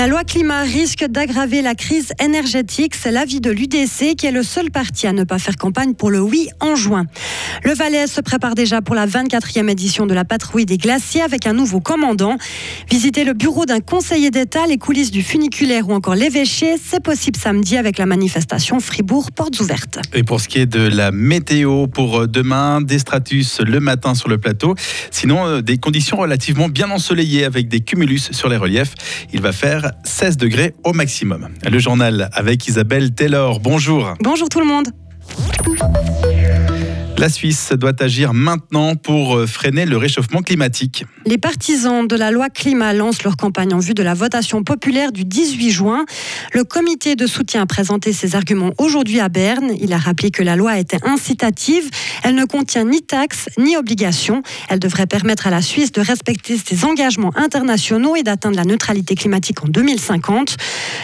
La loi climat risque d'aggraver la crise énergétique. C'est l'avis de l'UDC qui est le seul parti à ne pas faire campagne pour le oui en juin. Le Valais se prépare déjà pour la 24e édition de la patrouille des glaciers avec un nouveau commandant. Visiter le bureau d'un conseiller d'État, les coulisses du funiculaire ou encore l'évêché, c'est possible samedi avec la manifestation Fribourg Portes Ouvertes. Et pour ce qui est de la météo pour demain, des stratus le matin sur le plateau. Sinon, euh, des conditions relativement bien ensoleillées avec des cumulus sur les reliefs. Il va faire 16 degrés au maximum. Le journal avec Isabelle Taylor. Bonjour. Bonjour tout le monde. La Suisse doit agir maintenant pour euh, freiner le réchauffement climatique. Les partisans de la loi climat lancent leur campagne en vue de la votation populaire du 18 juin. Le comité de soutien a présenté ses arguments aujourd'hui à Berne. Il a rappelé que la loi était incitative. Elle ne contient ni taxes ni obligations. Elle devrait permettre à la Suisse de respecter ses engagements internationaux et d'atteindre la neutralité climatique en 2050.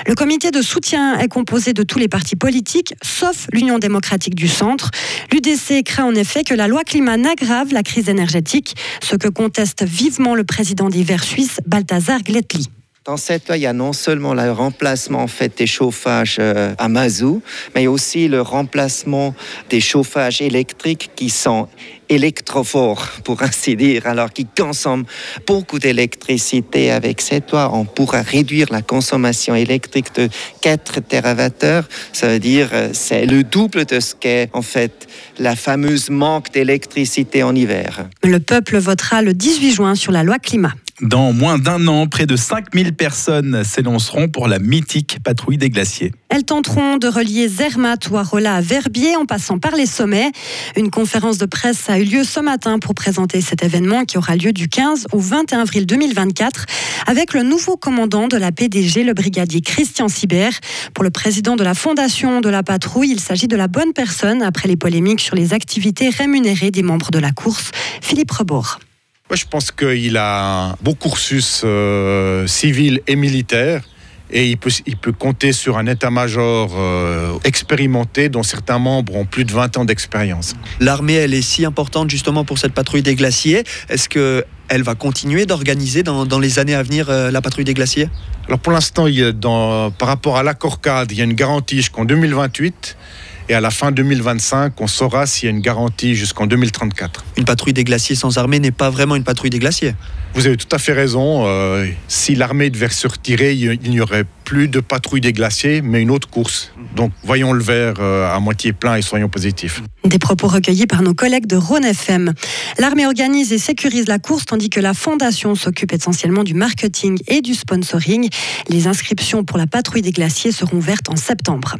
Le comité de soutien est composé de tous les partis politiques, sauf l'Union démocratique du centre. L'UDC en effet que la loi climat n'aggrave la crise énergétique, ce que conteste vivement le président des Verts suisses, Balthazar Gletli. Dans cette loi, il y a non seulement le remplacement en fait, des chauffages euh, à mazout, mais aussi le remplacement des chauffages électriques qui sont électrophores, pour ainsi dire, alors qui consomment beaucoup d'électricité. Avec cette loi, on pourra réduire la consommation électrique de 4 TWh. Ça veut dire euh, c'est le double de ce qu'est en fait la fameuse manque d'électricité en hiver. Le peuple votera le 18 juin sur la loi climat. Dans moins d'un an, près de 5000 personnes s'élanceront pour la mythique patrouille des glaciers. Elles tenteront de relier Zermatt ou Arola à Verbier en passant par les sommets. Une conférence de presse a eu lieu ce matin pour présenter cet événement qui aura lieu du 15 au 21 avril 2024 avec le nouveau commandant de la PDG, le brigadier Christian Sibert. Pour le président de la fondation de la patrouille, il s'agit de la bonne personne après les polémiques sur les activités rémunérées des membres de la course. Philippe Rebord. Je pense qu'il a un beau cursus civil et militaire. Et il peut, il peut compter sur un état-major euh, expérimenté dont certains membres ont plus de 20 ans d'expérience. L'armée, elle est si importante justement pour cette patrouille des glaciers. Est-ce qu'elle va continuer d'organiser dans, dans, les années à venir euh, la patrouille des glaciers? Alors pour l'instant, par rapport à l'accord cadre, il y a une garantie jusqu'en 2028. Et à la fin 2025, on saura s'il y a une garantie jusqu'en 2034. Une patrouille des glaciers sans armée n'est pas vraiment une patrouille des glaciers. Vous avez tout à fait raison. Euh, si l'armée devait se retirer, il n'y aurait plus de patrouille des glaciers, mais une autre course. Donc voyons le verre euh, à moitié plein et soyons positifs. Des propos recueillis par nos collègues de Rhône FM. L'armée organise et sécurise la course tandis que la fondation s'occupe essentiellement du marketing et du sponsoring. Les inscriptions pour la patrouille des glaciers seront ouvertes en septembre.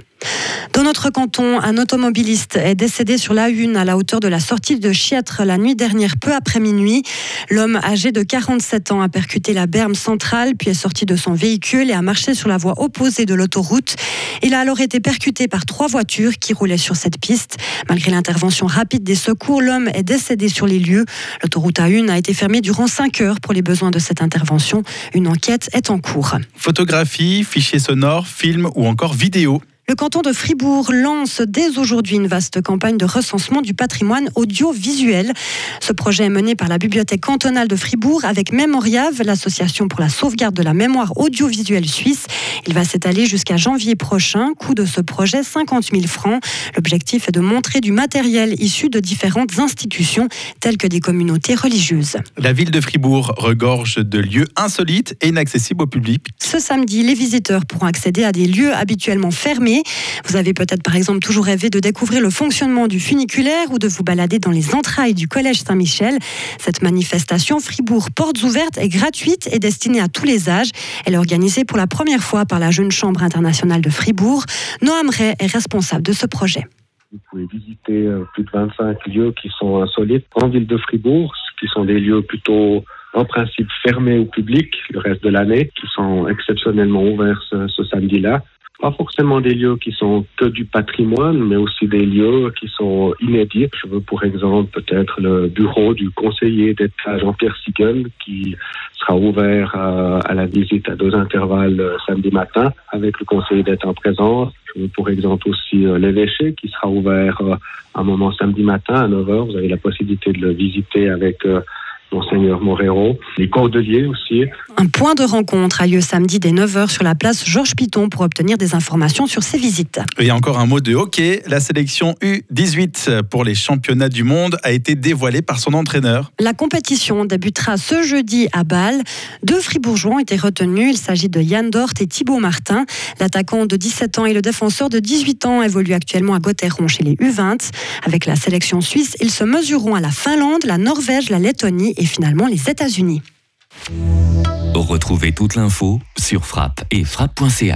Dans notre canton, un automobiliste est décédé sur la une à la hauteur de la sortie de Chiètre la nuit dernière, peu après minuit. L'homme âgé de 47 ans a percuté la berme centrale, puis est sorti de son véhicule et a marché sur la voie opposée de l'autoroute. Il a alors été percuté par trois voitures qui roulaient sur cette piste. Malgré l'intervention rapide des secours, l'homme est décédé sur les lieux. L'autoroute A1 a été fermée durant 5 heures pour les besoins de cette intervention. Une enquête est en cours. Photographie, fichiers sonores, films ou encore vidéos. Le canton de Fribourg lance dès aujourd'hui une vaste campagne de recensement du patrimoine audiovisuel. Ce projet est mené par la Bibliothèque cantonale de Fribourg avec Mémoriave, l'association pour la sauvegarde de la mémoire audiovisuelle suisse. Il va s'étaler jusqu'à janvier prochain. Coût de ce projet 50 000 francs. L'objectif est de montrer du matériel issu de différentes institutions telles que des communautés religieuses. La ville de Fribourg regorge de lieux insolites et inaccessibles au public. Ce samedi, les visiteurs pourront accéder à des lieux habituellement fermés vous avez peut-être par exemple toujours rêvé de découvrir le fonctionnement du funiculaire ou de vous balader dans les entrailles du Collège Saint-Michel. Cette manifestation Fribourg Portes Ouvertes est gratuite et destinée à tous les âges. Elle est organisée pour la première fois par la Jeune Chambre internationale de Fribourg. Noam Ray est responsable de ce projet. Vous pouvez visiter euh, plus de 25 lieux qui sont insolites en ville de Fribourg, qui sont des lieux plutôt en principe fermés au public le reste de l'année, qui sont exceptionnellement ouverts ce samedi-là pas forcément des lieux qui sont que du patrimoine, mais aussi des lieux qui sont inédits. Je veux pour exemple peut-être le bureau du conseiller d'État Jean-Pierre Sigel qui sera ouvert à, à, la visite à deux intervalles euh, samedi matin avec le conseiller d'État en présence. Je veux pour exemple aussi euh, l'évêché qui sera ouvert euh, un moment samedi matin à 9h. Vous avez la possibilité de le visiter avec Monseigneur Morero, les Cordeliers aussi. Un point de rencontre a lieu samedi dès 9h sur la place Georges Piton pour obtenir des informations sur ces visites. Il y a encore un mot de hockey. La sélection U18 pour les championnats du monde a été dévoilée par son entraîneur. La compétition débutera ce jeudi à Bâle. Deux fribourgeois ont été retenus. Il s'agit de Yann Dort et Thibaut Martin. L'attaquant de 17 ans et le défenseur de 18 ans évoluent actuellement à Gotteron chez les U20. Avec la sélection suisse, ils se mesureront à la Finlande, la Norvège, la Lettonie et finalement les États-Unis. Retrouvez toute l'info sur frappe et frappe.ch.